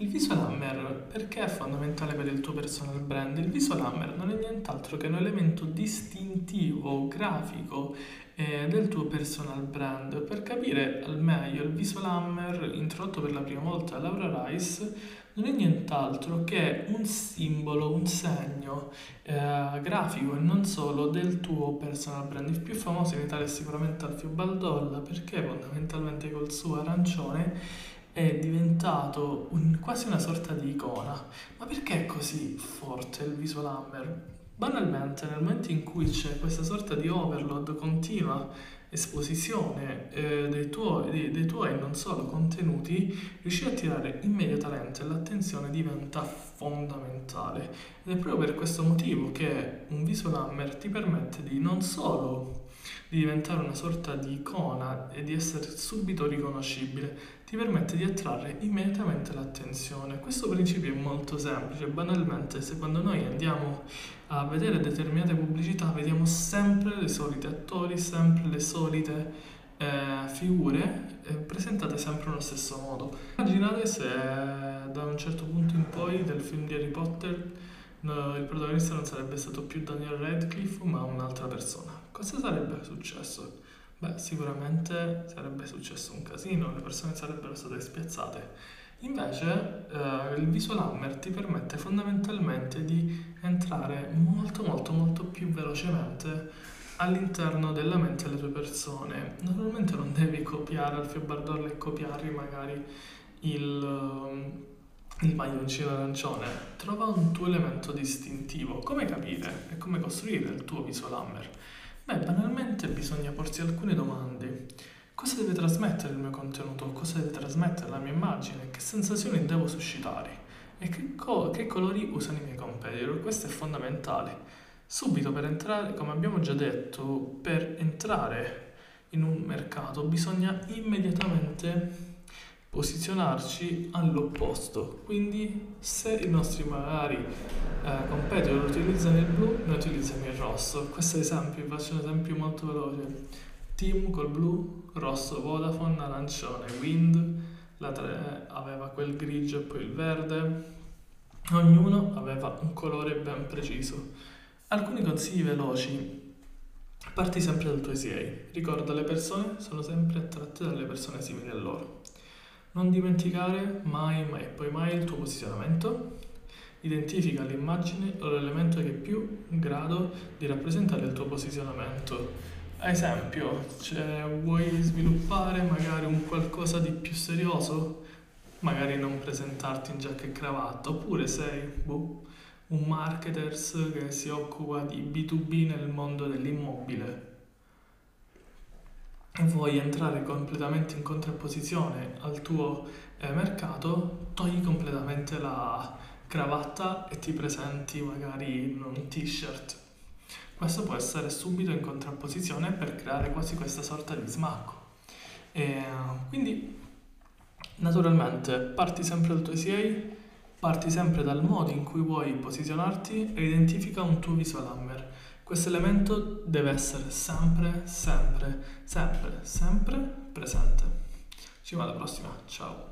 Il visual hammer perché è fondamentale per il tuo personal brand? Il visual hammer non è nient'altro che un elemento distintivo, grafico eh, del tuo personal brand. Per capire al meglio, il visual hammer introdotto per la prima volta da Laura Rice non è nient'altro che un simbolo, un segno eh, grafico e non solo del tuo personal brand. Il più famoso in Italia è sicuramente Alfio Baldolla perché fondamentalmente col suo arancione è diventato un, quasi una sorta di icona. Ma perché è così forte il visual hammer? Banalmente, nel momento in cui c'è questa sorta di overload continua esposizione eh, dei, tuoi, dei, dei tuoi non solo contenuti, riuscire a attirare immediatamente l'attenzione diventa fondamentale. Ed è proprio per questo motivo che un visual hammer ti permette di non solo di diventare una sorta di icona e di essere subito riconoscibile, ti permette di attrarre immediatamente l'attenzione. Questo principio è molto semplice, banalmente secondo noi andiamo a vedere determinate pubblicità, vediamo sempre i soliti attori, sempre le solite eh, figure eh, presentate sempre nello stesso modo. Immaginate se da un certo punto in poi del film di Harry Potter no, il protagonista non sarebbe stato più Daniel Radcliffe ma un'altra persona. Cosa sarebbe successo? Beh, sicuramente sarebbe successo un casino, le persone sarebbero state spiazzate. Invece eh, il visual hammer ti permette fondamentalmente di entrare molto molto molto più velocemente all'interno della mente delle tue persone. Naturalmente non devi copiare Alfio Bardollo e copiare magari il il maglioncino arancione, trova un tuo elemento distintivo. Come capire e come costruire il tuo visual hammer? Beh, banalmente bisogna porsi alcune domande. Cosa deve trasmettere il mio contenuto? Cosa deve trasmettere la mia immagine? Che sensazioni devo suscitare? E che, co- che colori usano i miei competitor? Questo è fondamentale. Subito per entrare, come abbiamo già detto, per entrare in un mercato bisogna immediatamente posizionarci all'opposto. Quindi se i nostri magari eh, competitor utilizzano il blu, noi utilizziamo il rosso. Questo esempio, vi faccio un esempio molto veloce. Team col blu, rosso Vodafone, arancione Wind, la 3 aveva quel grigio e poi il verde. Ognuno aveva un colore ben preciso. Alcuni consigli veloci. Parti sempre dal tuo SEA. Ricorda, le persone sono sempre attratte dalle persone simili a loro. Non dimenticare mai, mai e poi mai il tuo posizionamento. Identifica l'immagine o l'elemento che è più in grado di rappresentare il tuo posizionamento. Ad esempio, cioè, vuoi sviluppare magari un qualcosa di più serioso? Magari non presentarti in giacca e cravatta, oppure sei boh, un marketers che si occupa di B2B nel mondo dell'immobile e vuoi entrare completamente in contrapposizione al tuo eh, mercato, togli completamente la cravatta e ti presenti magari in un t-shirt. Questo può essere subito in contrapposizione per creare quasi questa sorta di smacco. E, quindi, naturalmente, parti sempre dal tuo SEA, parti sempre dal modo in cui vuoi posizionarti e identifica un tuo visual hammer questo elemento deve essere sempre, sempre, sempre, sempre presente. Ci vediamo alla prossima, ciao.